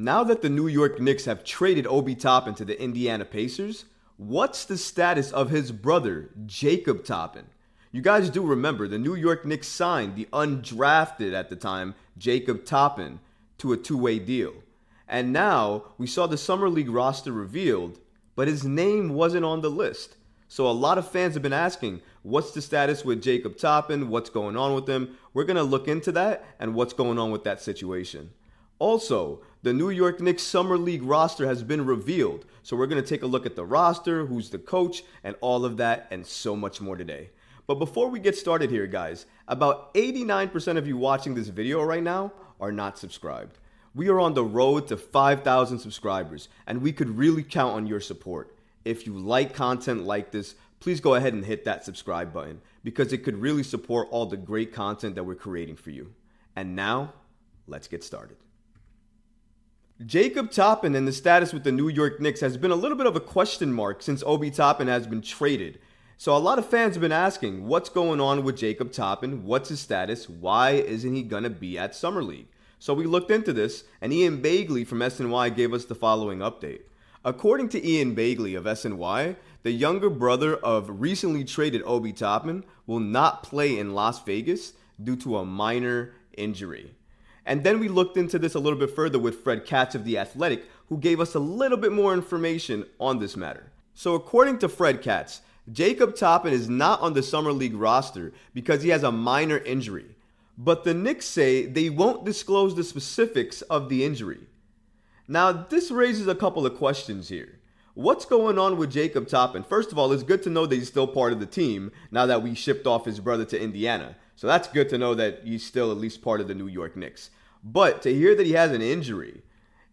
Now that the New York Knicks have traded Obi Toppin to the Indiana Pacers, what's the status of his brother, Jacob Toppin? You guys do remember the New York Knicks signed the undrafted at the time, Jacob Toppin, to a two way deal. And now we saw the Summer League roster revealed, but his name wasn't on the list. So a lot of fans have been asking, what's the status with Jacob Toppin? What's going on with him? We're going to look into that and what's going on with that situation. Also, the New York Knicks Summer League roster has been revealed. So we're going to take a look at the roster, who's the coach, and all of that, and so much more today. But before we get started here, guys, about 89% of you watching this video right now are not subscribed. We are on the road to 5,000 subscribers, and we could really count on your support. If you like content like this, please go ahead and hit that subscribe button because it could really support all the great content that we're creating for you. And now, let's get started. Jacob Toppin and the status with the New York Knicks has been a little bit of a question mark since Obi Toppin has been traded. So a lot of fans have been asking, what's going on with Jacob Toppin? What's his status? Why isn't he going to be at Summer League? So we looked into this, and Ian Begley from SNY gave us the following update. According to Ian Begley of SNY, the younger brother of recently traded Obi Toppin will not play in Las Vegas due to a minor injury. And then we looked into this a little bit further with Fred Katz of The Athletic, who gave us a little bit more information on this matter. So, according to Fred Katz, Jacob Toppin is not on the Summer League roster because he has a minor injury. But the Knicks say they won't disclose the specifics of the injury. Now, this raises a couple of questions here. What's going on with Jacob Toppin? First of all, it's good to know that he's still part of the team now that we shipped off his brother to Indiana. So that's good to know that he's still at least part of the New York Knicks. But to hear that he has an injury,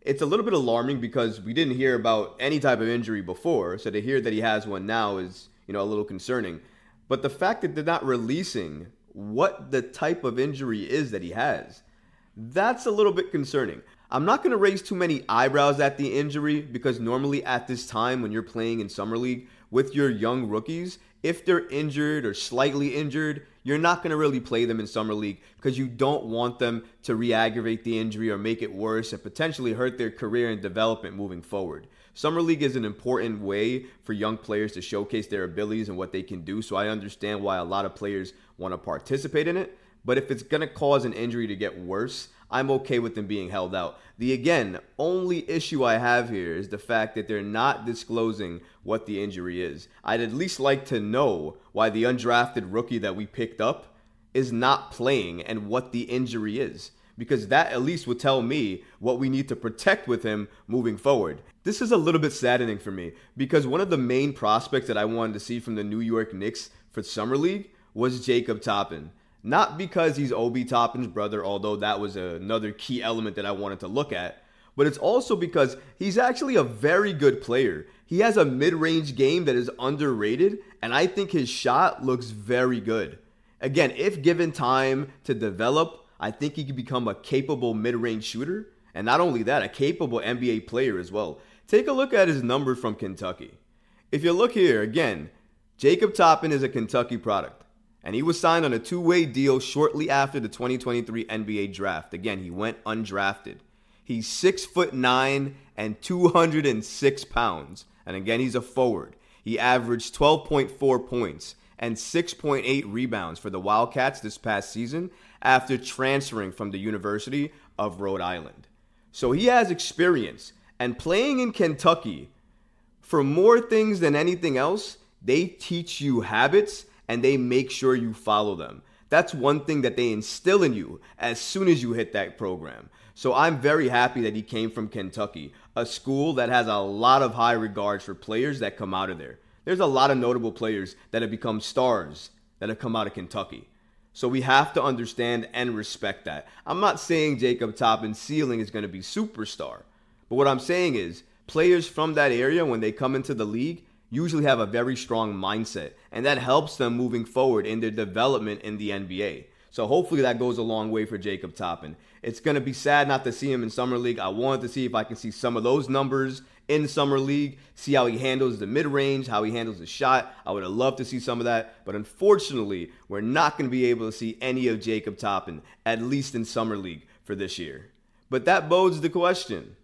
it's a little bit alarming because we didn't hear about any type of injury before. So to hear that he has one now is, you know, a little concerning. But the fact that they're not releasing what the type of injury is that he has, that's a little bit concerning. I'm not going to raise too many eyebrows at the injury because normally at this time when you're playing in Summer League with your young rookies, if they're injured or slightly injured, you're not going to really play them in Summer League because you don't want them to re aggravate the injury or make it worse and potentially hurt their career and development moving forward. Summer League is an important way for young players to showcase their abilities and what they can do, so I understand why a lot of players want to participate in it. But if it's going to cause an injury to get worse, I'm okay with them being held out. The again, only issue I have here is the fact that they're not disclosing what the injury is. I'd at least like to know why the undrafted rookie that we picked up is not playing and what the injury is. Because that at least would tell me what we need to protect with him moving forward. This is a little bit saddening for me because one of the main prospects that I wanted to see from the New York Knicks for Summer League was Jacob Toppin. Not because he's Obi Toppin's brother, although that was another key element that I wanted to look at, but it's also because he's actually a very good player. He has a mid range game that is underrated, and I think his shot looks very good. Again, if given time to develop, I think he could become a capable mid range shooter, and not only that, a capable NBA player as well. Take a look at his numbers from Kentucky. If you look here, again, Jacob Toppin is a Kentucky product and he was signed on a two way deal shortly after the 2023 NBA draft. Again, he went undrafted. He's six foot nine and 206 pounds. And again, he's a forward. He averaged 12.4 points and 6.8 rebounds for the Wildcats this past season after transferring from the University of Rhode Island. So he has experience. And playing in Kentucky, for more things than anything else, they teach you habits and they make sure you follow them. That's one thing that they instill in you as soon as you hit that program. So I'm very happy that he came from Kentucky, a school that has a lot of high regards for players that come out of there. There's a lot of notable players that have become stars that have come out of Kentucky. So we have to understand and respect that. I'm not saying Jacob Toppin's ceiling is going to be superstar, but what I'm saying is players from that area when they come into the league usually have a very strong mindset, and that helps them moving forward in their development in the NBA. So hopefully that goes a long way for Jacob Toppin. It's going to be sad not to see him in Summer League. I wanted to see if I can see some of those numbers in Summer League, see how he handles the mid range, how he handles the shot. I would have loved to see some of that, but unfortunately, we're not going to be able to see any of Jacob Toppin, at least in Summer League, for this year. But that bodes the question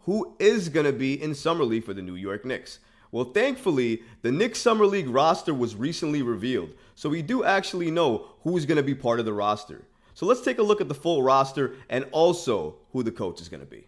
who is going to be in Summer League for the New York Knicks. Well, thankfully, the Knicks Summer League roster was recently revealed, so we do actually know who's going to be part of the roster. So let's take a look at the full roster and also who the coach is going to be.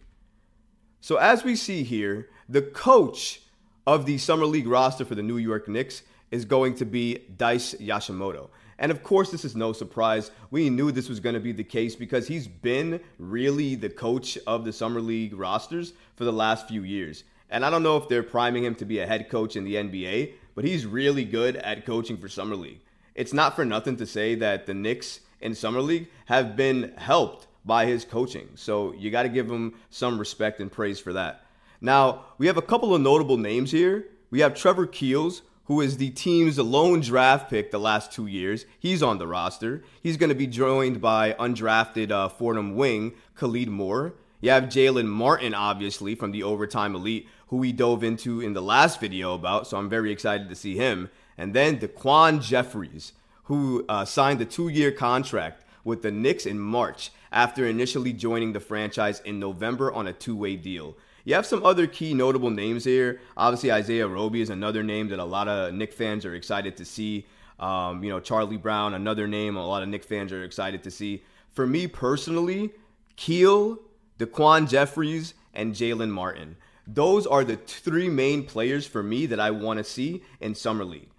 So, as we see here, the coach of the Summer League roster for the New York Knicks is going to be Dice Yoshimoto. And of course, this is no surprise. We knew this was going to be the case because he's been really the coach of the Summer League rosters for the last few years. And I don't know if they're priming him to be a head coach in the NBA, but he's really good at coaching for Summer League. It's not for nothing to say that the Knicks in Summer League have been helped by his coaching. So you got to give him some respect and praise for that. Now, we have a couple of notable names here. We have Trevor Keels, who is the team's lone draft pick the last two years. He's on the roster. He's going to be joined by undrafted uh, Fordham wing Khalid Moore. You have Jaylen Martin, obviously, from the Overtime Elite, who we dove into in the last video about, so I'm very excited to see him. And then DaQuan Jeffries, who uh, signed a two year contract with the Knicks in March after initially joining the franchise in November on a two way deal. You have some other key notable names here. Obviously, Isaiah Roby is another name that a lot of Knick fans are excited to see. Um, you know, Charlie Brown, another name a lot of Knick fans are excited to see. For me personally, Keel, DaQuan Jeffries, and Jaylen Martin. Those are the three main players for me that I want to see in Summer League.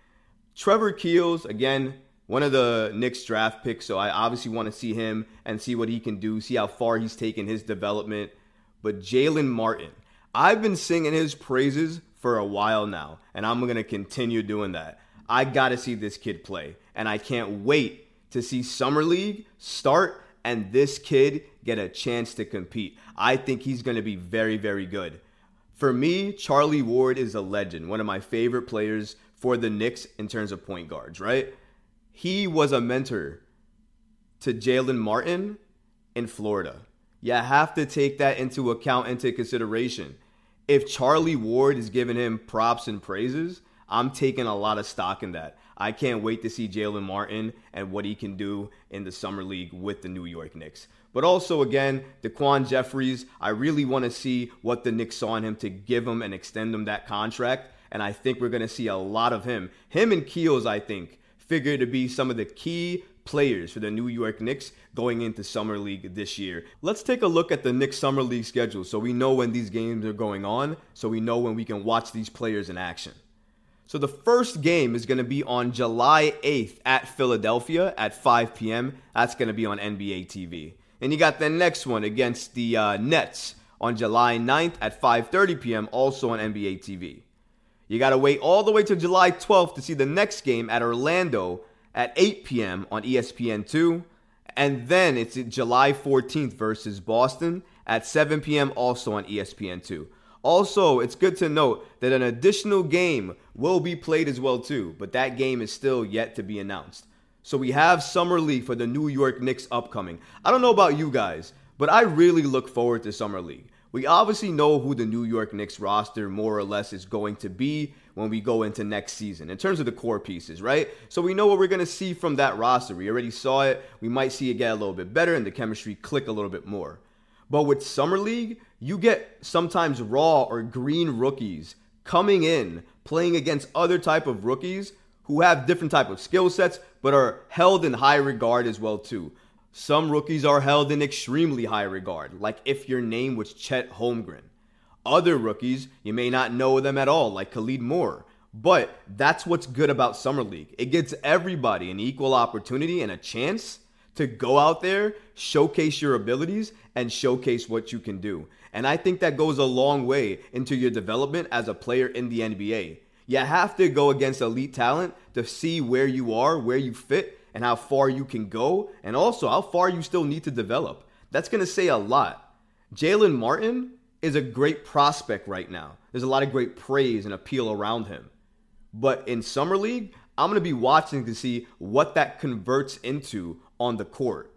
Trevor Keels, again, one of the Knicks draft picks, so I obviously want to see him and see what he can do, see how far he's taken his development. But Jaylen Martin, I've been singing his praises for a while now, and I'm going to continue doing that. I got to see this kid play, and I can't wait to see Summer League start and this kid get a chance to compete. I think he's going to be very, very good. For me, Charlie Ward is a legend, one of my favorite players for the Knicks in terms of point guards, right? He was a mentor to Jaylen Martin in Florida. You have to take that into account, into consideration. If Charlie Ward is giving him props and praises, I'm taking a lot of stock in that. I can't wait to see Jaylen Martin and what he can do in the summer league with the New York Knicks. But also, again, DaQuan Jeffries, I really want to see what the Knicks saw in him to give him and extend him that contract. And I think we're going to see a lot of him. Him and Keels, I think, figure to be some of the key players for the New York Knicks going into Summer League this year. Let's take a look at the Knicks Summer League schedule so we know when these games are going on, so we know when we can watch these players in action. So the first game is going to be on July 8th at Philadelphia at 5 p.m. That's going to be on NBA TV. And you got the next one against the uh, Nets on July 9th at 5:30 p.m. also on NBA TV. You got to wait all the way to July 12th to see the next game at Orlando at 8 p.m. on ESPN2. And then it's July 14th versus Boston at 7 p.m. also on ESPN2. Also, it's good to note that an additional game will be played as well too, but that game is still yet to be announced. So we have Summer League for the New York Knicks upcoming. I don't know about you guys, but I really look forward to Summer League. We obviously know who the New York Knicks roster more or less is going to be when we go into next season in terms of the core pieces, right? So we know what we're going to see from that roster. We already saw it. We might see it get a little bit better and the chemistry click a little bit more. But with Summer League, you get sometimes raw or green rookies coming in playing against other type of rookies who have different type of skill sets but are held in high regard as well too. Some rookies are held in extremely high regard, like if your name was Chet Holmgren. Other rookies, you may not know them at all, like Khalid Moore. But that's what's good about Summer League. It gives everybody an equal opportunity and a chance to go out there, showcase your abilities, and showcase what you can do. And I think that goes a long way into your development as a player in the NBA. You have to go against elite talent to see where you are, where you fit, and how far you can go, and also how far you still need to develop. That's going to say a lot. Jaylen Martin is a great prospect right now. There's a lot of great praise and appeal around him. But in Summer League, I'm going to be watching to see what that converts into on the court.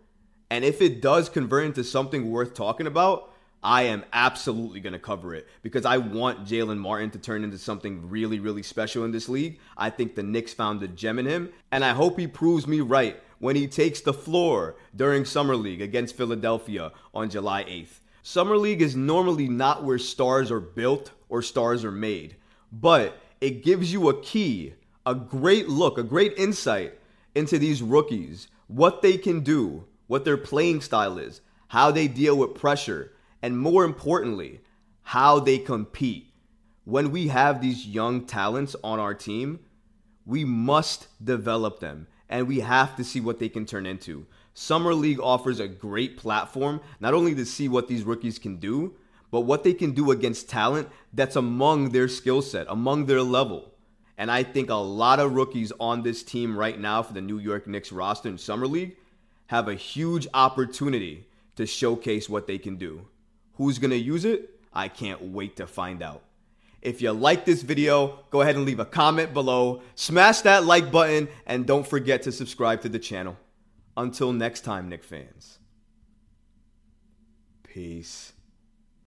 And if it does convert into something worth talking about, I am absolutely going to cover it because I want Jaylen Martin to turn into something really, really special in this league. I think the Knicks found a gem in him, and I hope he proves me right when he takes the floor during Summer League against Philadelphia on July 8th. Summer League is normally not where stars are built or stars are made, but it gives you a key, a great look, a great insight into these rookies, what they can do, what their playing style is, how they deal with pressure, and more importantly, how they compete. When we have these young talents on our team, we must develop them and we have to see what they can turn into. Summer League offers a great platform, not only to see what these rookies can do, but what they can do against talent that's among their skill set, among their level. And I think a lot of rookies on this team right now for the New York Knicks roster in Summer League have a huge opportunity to showcase what they can do. Who's going to use it? I can't wait to find out. If you like this video, go ahead and leave a comment below, smash that like button, and don't forget to subscribe to the channel. Until next time, Knick fans. Peace.